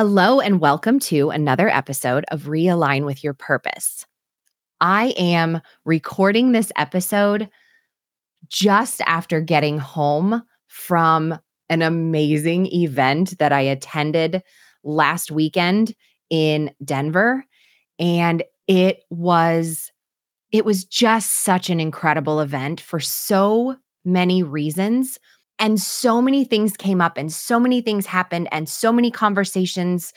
Hello, and welcome to another episode of Realign with Your Purpose. I am recording this episode just after getting home from an amazing event that I attended last weekend in Denver. And it was it was just such an incredible event for so many reasons and so many things came up, and so many things happened, and so many conversations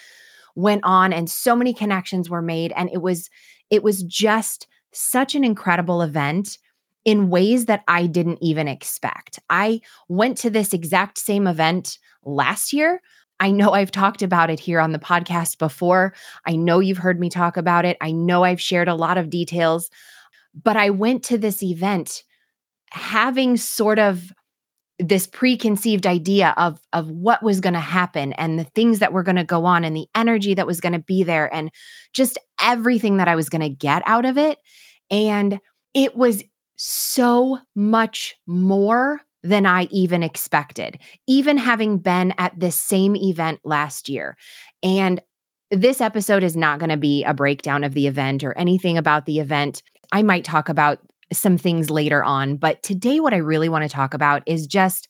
went on, and so many connections were made. And it was, it was just such an incredible event in ways that I didn't even expect. I went to this exact same event last year. I know I've talked about it here on the podcast before. I know you've heard me talk about it. I know I've shared a lot of details, but I went to this event having sort of this preconceived idea of of what was going to happen and the things that were going to go on and the energy that was going to be there and just everything that I was going to get out of it. And it was so much more than I even expected even having been at this same event last year. And this episode is not going to be a breakdown of the event or anything about the event. I might talk about some things later on. But today, what I really want to talk about is just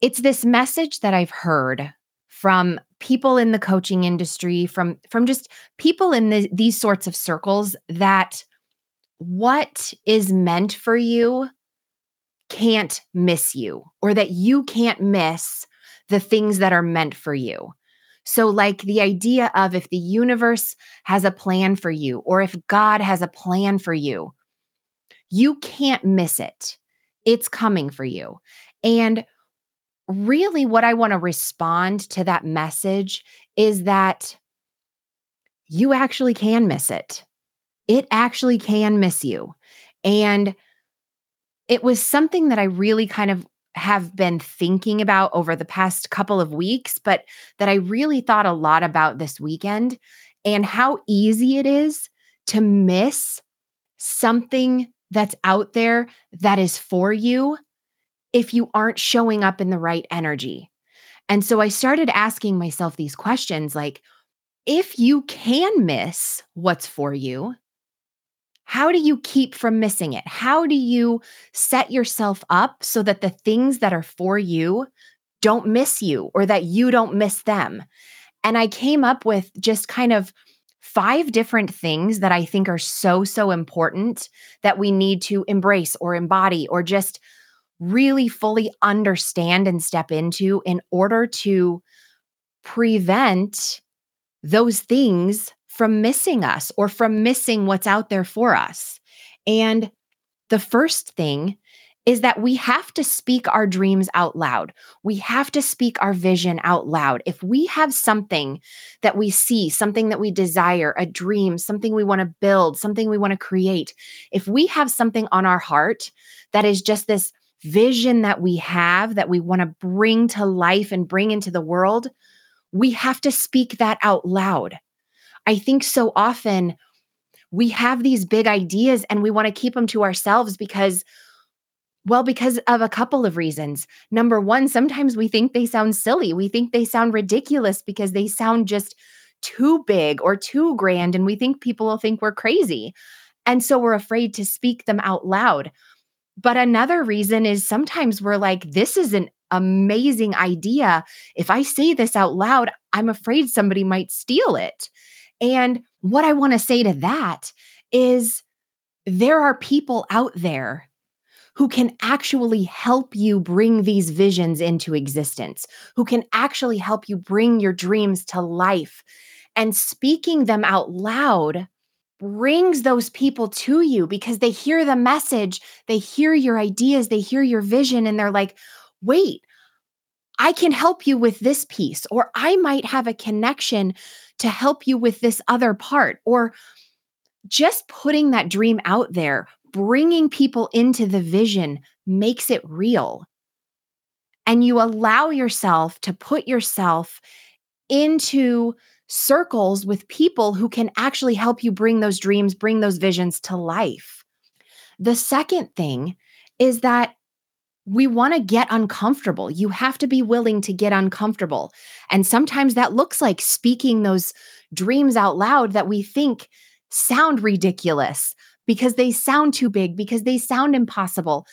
it's this message that I've heard from people in the coaching industry, from from just people in the, these sorts of circles that what is meant for you can't miss you, or that you can't miss the things that are meant for you. So, like the idea of if the universe has a plan for you, or if God has a plan for you, you can't miss it. It's coming for you. And really, what I want to respond to that message is that you actually can miss it. It actually can miss you. And it was something that I really kind of have been thinking about over the past couple of weeks, but that I really thought a lot about this weekend and how easy it is to miss something that's out there that is for you if you aren't showing up in the right energy. And so I started asking myself these questions like, if you can miss what's for you, how do you keep from missing it? How do you set yourself up so that the things that are for you don't miss you or that you don't miss them? And I came up with just kind of five different things that I think are so, so important that we need to embrace or embody or just really fully understand and step into in order to prevent those things from missing us or from missing what's out there for us. And the first thing is that we have to speak our dreams out loud. We have to speak our vision out loud. If we have something that we see, something that we desire, a dream, something we want to build, something we want to create, if we have something on our heart that is just this vision that we have that we want to bring to life and bring into the world, we have to speak that out loud. I think so often we have these big ideas and we want to keep them to ourselves because well, because of a couple of reasons. Number one, sometimes we think they sound silly. We think they sound ridiculous because they sound just too big or too grand. And we think people will think we're crazy. And so we're afraid to speak them out loud. But another reason is sometimes we're like, this is an amazing idea. If I say this out loud, I'm afraid somebody might steal it. And what I want to say to that is there are people out there who can actually help you bring these visions into existence, who can actually help you bring your dreams to life. And speaking them out loud brings those people to you because they hear the message, they hear your ideas, they hear your vision, and they're like, wait, I can help you with this piece, or I might have a connection to help you with this other part, or just putting that dream out there bringing people into the vision makes it real. And you allow yourself to put yourself into circles with people who can actually help you bring those dreams, bring those visions to life. The second thing is that we want to get uncomfortable. You have to be willing to get uncomfortable. And sometimes that looks like speaking those dreams out loud that we think sound ridiculous, because they sound too big, because they sound impossible.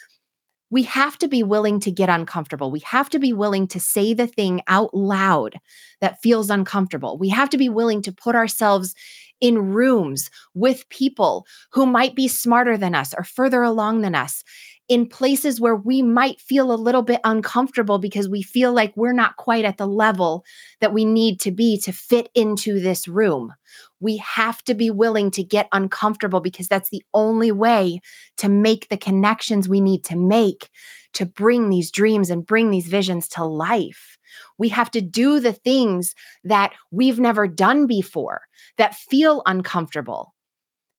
We have to be willing to get uncomfortable. We have to be willing to say the thing out loud that feels uncomfortable. We have to be willing to put ourselves in rooms with people who might be smarter than us or further along than us in places where we might feel a little bit uncomfortable because we feel like we're not quite at the level that we need to be to fit into this room. We have to be willing to get uncomfortable because that's the only way to make the connections we need to make to bring these dreams and bring these visions to life. We have to do the things that we've never done before that feel uncomfortable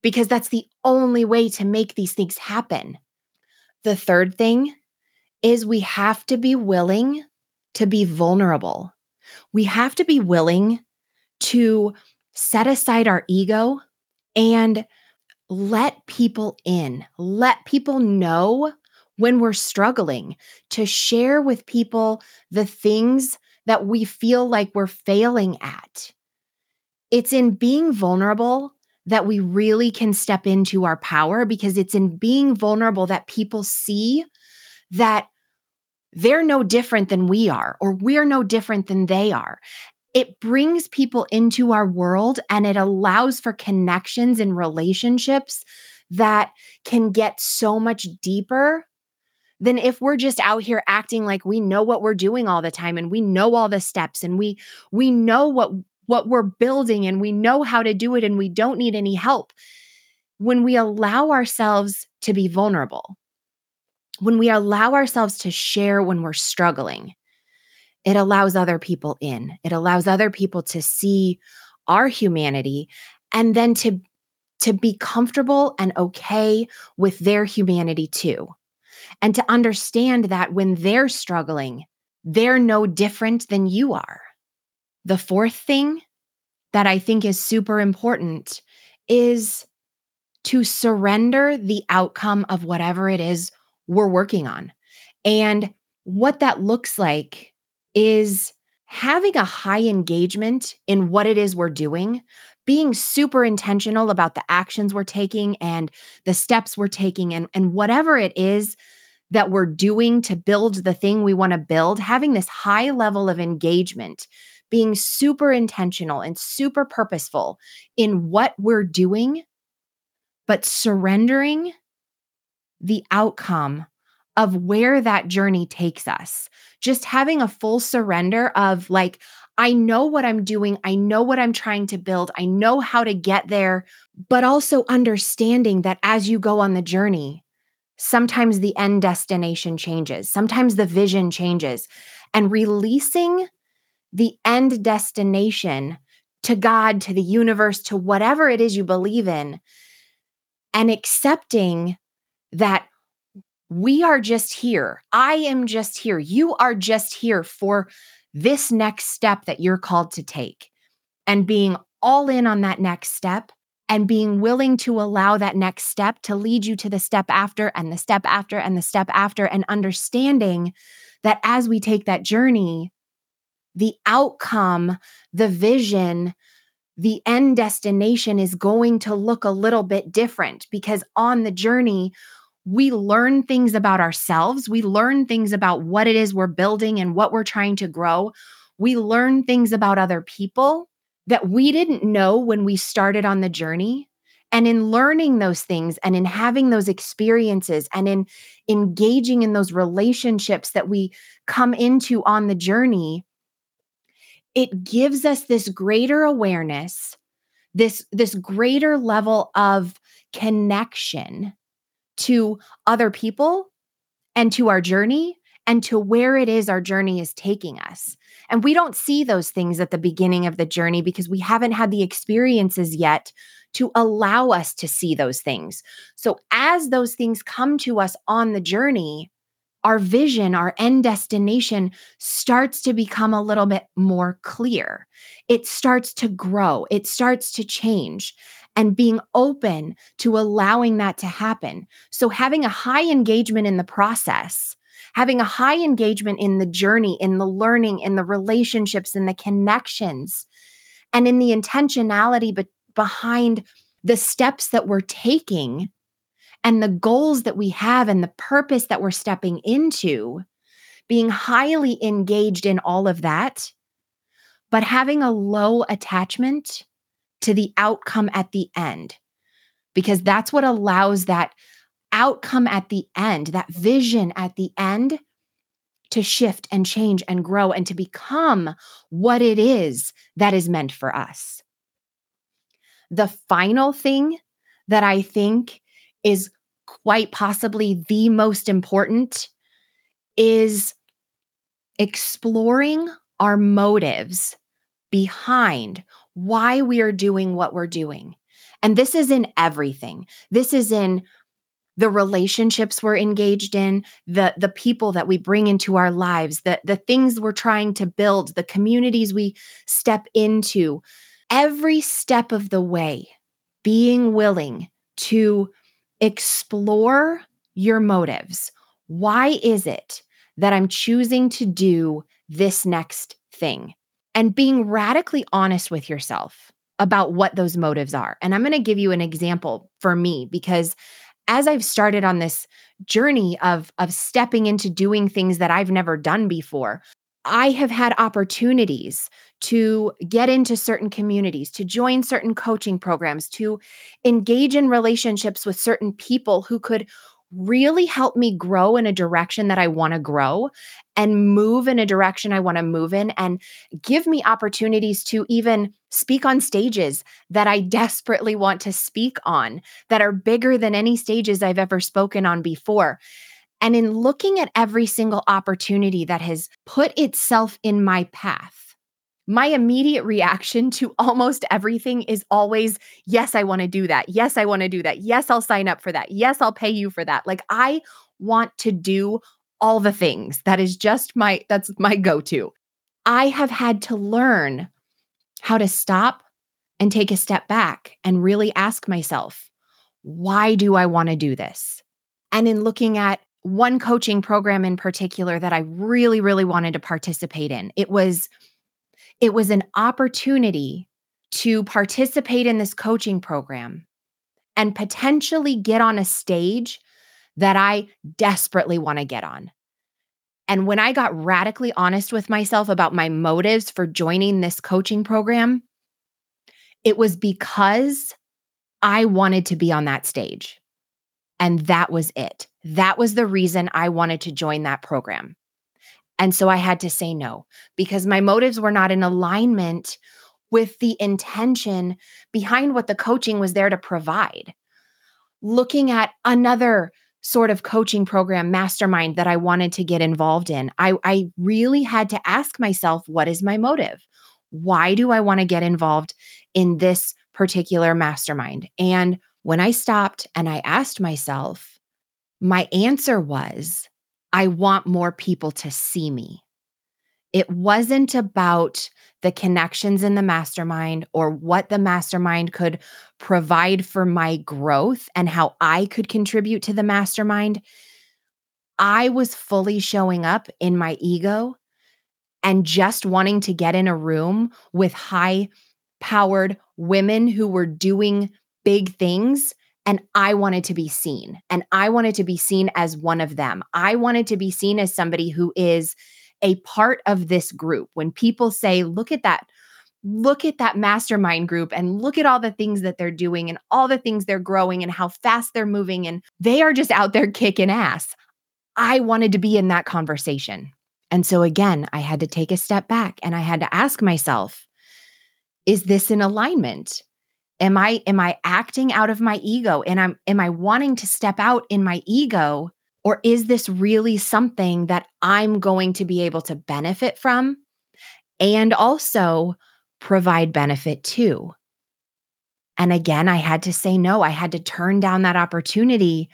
because that's the only way to make these things happen. The third thing is we have to be willing to be vulnerable. We have to be willing to set aside our ego and let people in, let people know when we're struggling, to share with people the things that we feel like we're failing at. It's in being vulnerable that we really can step into our power because it's in being vulnerable that people see that they're no different than we are, or we're no different than they are. It brings people into our world and it allows for connections and relationships that can get so much deeper than if we're just out here acting like we know what we're doing all the time and we know all the steps and we we know what what we're building and we know how to do it and we don't need any help. When we allow ourselves to be vulnerable, when we allow ourselves to share when we're struggling, it allows other people in. It allows other people to see our humanity and then to to be comfortable and okay with their humanity too. And to understand that when they're struggling, they're no different than you are. The fourth thing that I think is super important is to surrender the outcome of whatever it is we're working on. And what that looks like is having a high engagement in what it is we're doing, being super intentional about the actions we're taking and the steps we're taking, and, and whatever it is that we're doing to build the thing we want to build, having this high level of engagement being super intentional and super purposeful in what we're doing, but surrendering the outcome of where that journey takes us. Just having a full surrender of like, I know what I'm doing. I know what I'm trying to build. I know how to get there, but also understanding that as you go on the journey, Sometimes the end destination changes. Sometimes the vision changes. And releasing the end destination to God, to the universe, to whatever it is you believe in, and accepting that we are just here. I am just here. You are just here for this next step that you're called to take and being all in on that next step and being willing to allow that next step to lead you to the step after and the step after and the step after and understanding that as we take that journey, the outcome, the vision, the end destination is going to look a little bit different because on the journey, we learn things about ourselves. We learn things about what it is we're building and what we're trying to grow. We learn things about other people that we didn't know when we started on the journey. And in learning those things and in having those experiences and in engaging in those relationships that we come into on the journey, it gives us this greater awareness, this, this greater level of connection to other people and to our journey and to where it is our journey is taking us. And we don't see those things at the beginning of the journey because we haven't had the experiences yet to allow us to see those things. So, as those things come to us on the journey, our vision, our end destination starts to become a little bit more clear. It starts to grow, it starts to change and being open to allowing that to happen. So, having a high engagement in the process, having a high engagement in the journey, in the learning, in the relationships, in the connections, and in the intentionality be- behind the steps that we're taking and the goals that we have and the purpose that we're stepping into, being highly engaged in all of that, but having a low attachment to the outcome at the end, because that's what allows that outcome at the end, that vision at the end to shift and change and grow and to become what it is that is meant for us. The final thing that I think is quite possibly the most important is exploring our motives behind why we are doing what we're doing. And this is in everything. This is in the relationships we're engaged in, the the people that we bring into our lives, the the things we're trying to build, the communities we step into. Every step of the way, being willing to explore your motives. Why is it that I'm choosing to do this next thing? and being radically honest with yourself about what those motives are. And I'm going to give you an example for me because as I've started on this journey of of stepping into doing things that I've never done before, I have had opportunities to get into certain communities, to join certain coaching programs, to engage in relationships with certain people who could really help me grow in a direction that I want to grow and move in a direction I want to move in and give me opportunities to even speak on stages that I desperately want to speak on that are bigger than any stages I've ever spoken on before. And in looking at every single opportunity that has put itself in my path, my immediate reaction to almost everything is always, yes, I want to do that. Yes, I want to do that. Yes, I'll sign up for that. Yes, I'll pay you for that. Like I want to do all the things. That is just my that's my go-to. I have had to learn how to stop and take a step back and really ask myself, why do I want to do this? And in looking at one coaching program in particular that I really really wanted to participate in, it was it was an opportunity to participate in this coaching program and potentially get on a stage that I desperately want to get on. And when I got radically honest with myself about my motives for joining this coaching program, it was because I wanted to be on that stage. And that was it. That was the reason I wanted to join that program. And so I had to say no because my motives were not in alignment with the intention behind what the coaching was there to provide. Looking at another sort of coaching program, mastermind that I wanted to get involved in, I, I really had to ask myself, what is my motive? Why do I want to get involved in this particular mastermind? And when I stopped and I asked myself, my answer was, I want more people to see me. It wasn't about the connections in the mastermind or what the mastermind could provide for my growth and how I could contribute to the mastermind. I was fully showing up in my ego and just wanting to get in a room with high powered women who were doing big things. And I wanted to be seen. And I wanted to be seen as one of them. I wanted to be seen as somebody who is a part of this group. When people say, look at that, look at that mastermind group and look at all the things that they're doing and all the things they're growing and how fast they're moving, and they are just out there kicking ass. I wanted to be in that conversation. And so again, I had to take a step back and I had to ask myself, is this in alignment? Am I am I acting out of my ego and I'm am I wanting to step out in my ego or is this really something that I'm going to be able to benefit from and also provide benefit to? And again, I had to say no. I had to turn down that opportunity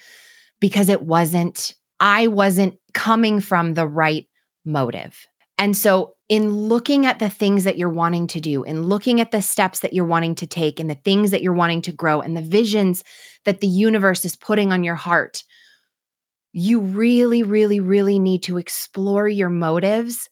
because it wasn't, I wasn't coming from the right motive. And so, in looking at the things that you're wanting to do, and looking at the steps that you're wanting to take, and the things that you're wanting to grow, and the visions that the universe is putting on your heart, you really, really, really need to explore your motives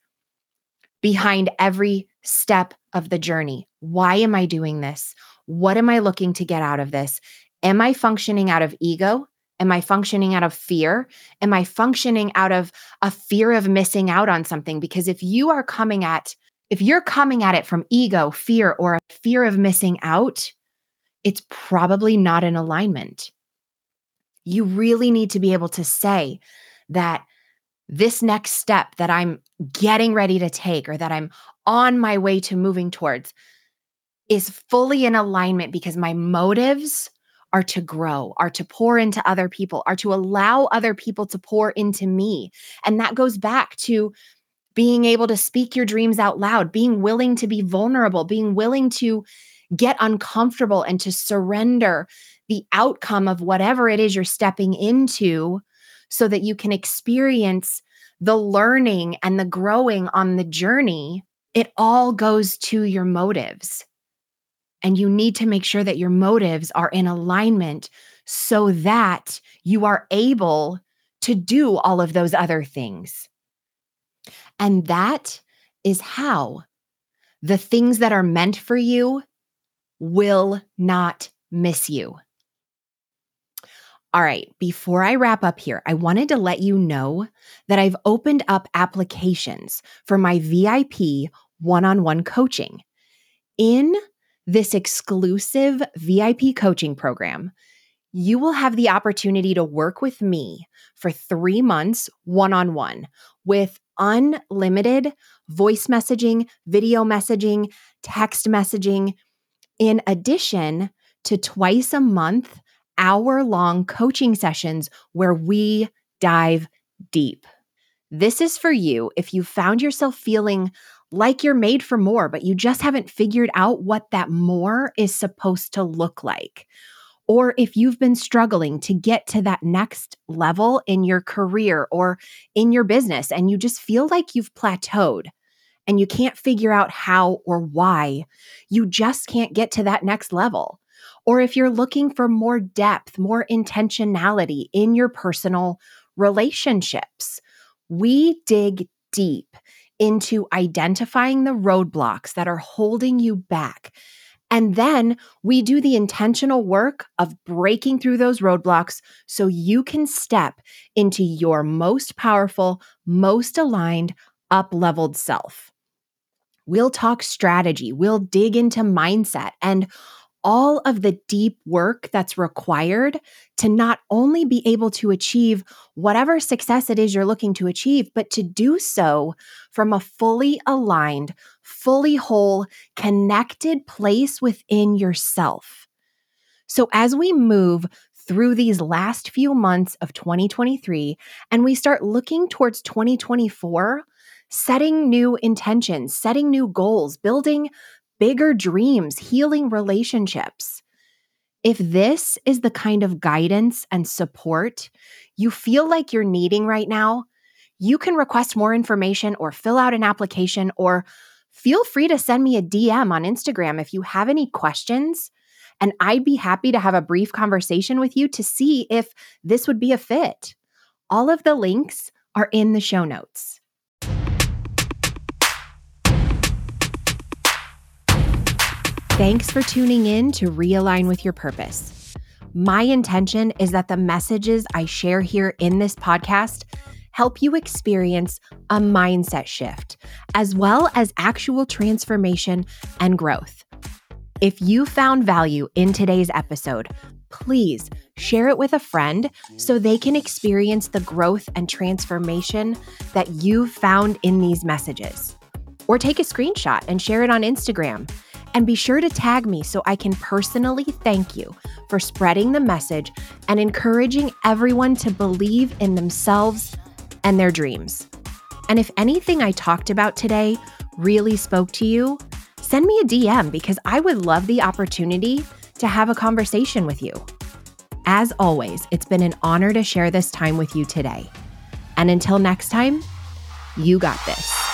behind every step of the journey. Why am I doing this? What am I looking to get out of this? Am I functioning out of ego? Am I functioning out of fear? Am I functioning out of a fear of missing out on something? Because if you are coming at, if you're coming at it from ego, fear, or a fear of missing out, it's probably not in alignment you really need to be able to say that this next step that I'm getting ready to take or that I'm on my way to moving towards is fully in alignment because my motives are to grow, are to pour into other people, are to allow other people to pour into me. And that goes back to being able to speak your dreams out loud, being willing to be vulnerable, being willing to get uncomfortable and to surrender the outcome of whatever it is you're stepping into so that you can experience the learning and the growing on the journey, it all goes to your motives. And you need to make sure that your motives are in alignment so that you are able to do all of those other things. And that is how the things that are meant for you will not miss you. All right, before I wrap up here, I wanted to let you know that I've opened up applications for my VIP one on one coaching. In this exclusive VIP coaching program, you will have the opportunity to work with me for three months one on one with unlimited voice messaging, video messaging, text messaging, in addition to twice a month hour long coaching sessions where we dive deep. This is for you if you found yourself feeling like you're made for more, but you just haven't figured out what that more is supposed to look like. Or if you've been struggling to get to that next level in your career or in your business and you just feel like you've plateaued and you can't figure out how or why, you just can't get to that next level or if you're looking for more depth, more intentionality in your personal relationships. We dig deep into identifying the roadblocks that are holding you back. And then we do the intentional work of breaking through those roadblocks so you can step into your most powerful, most aligned, up leveled self. We'll talk strategy, we'll dig into mindset and all of the deep work that's required to not only be able to achieve whatever success it is you're looking to achieve, but to do so from a fully aligned, fully whole, connected place within yourself. So as we move through these last few months of 2023 and we start looking towards 2024, setting new intentions, setting new goals, building bigger dreams, healing relationships. If this is the kind of guidance and support you feel like you're needing right now, you can request more information or fill out an application or feel free to send me a DM on Instagram if you have any questions. And I'd be happy to have a brief conversation with you to see if this would be a fit. All of the links are in the show notes. Thanks for tuning in to Realign with Your Purpose. My intention is that the messages I share here in this podcast help you experience a mindset shift, as well as actual transformation and growth. If you found value in today's episode, please share it with a friend so they can experience the growth and transformation that you've found in these messages. Or take a screenshot and share it on Instagram and be sure to tag me so I can personally thank you for spreading the message and encouraging everyone to believe in themselves and their dreams. And if anything I talked about today really spoke to you, send me a DM because I would love the opportunity to have a conversation with you. As always, it's been an honor to share this time with you today. And until next time, you got this.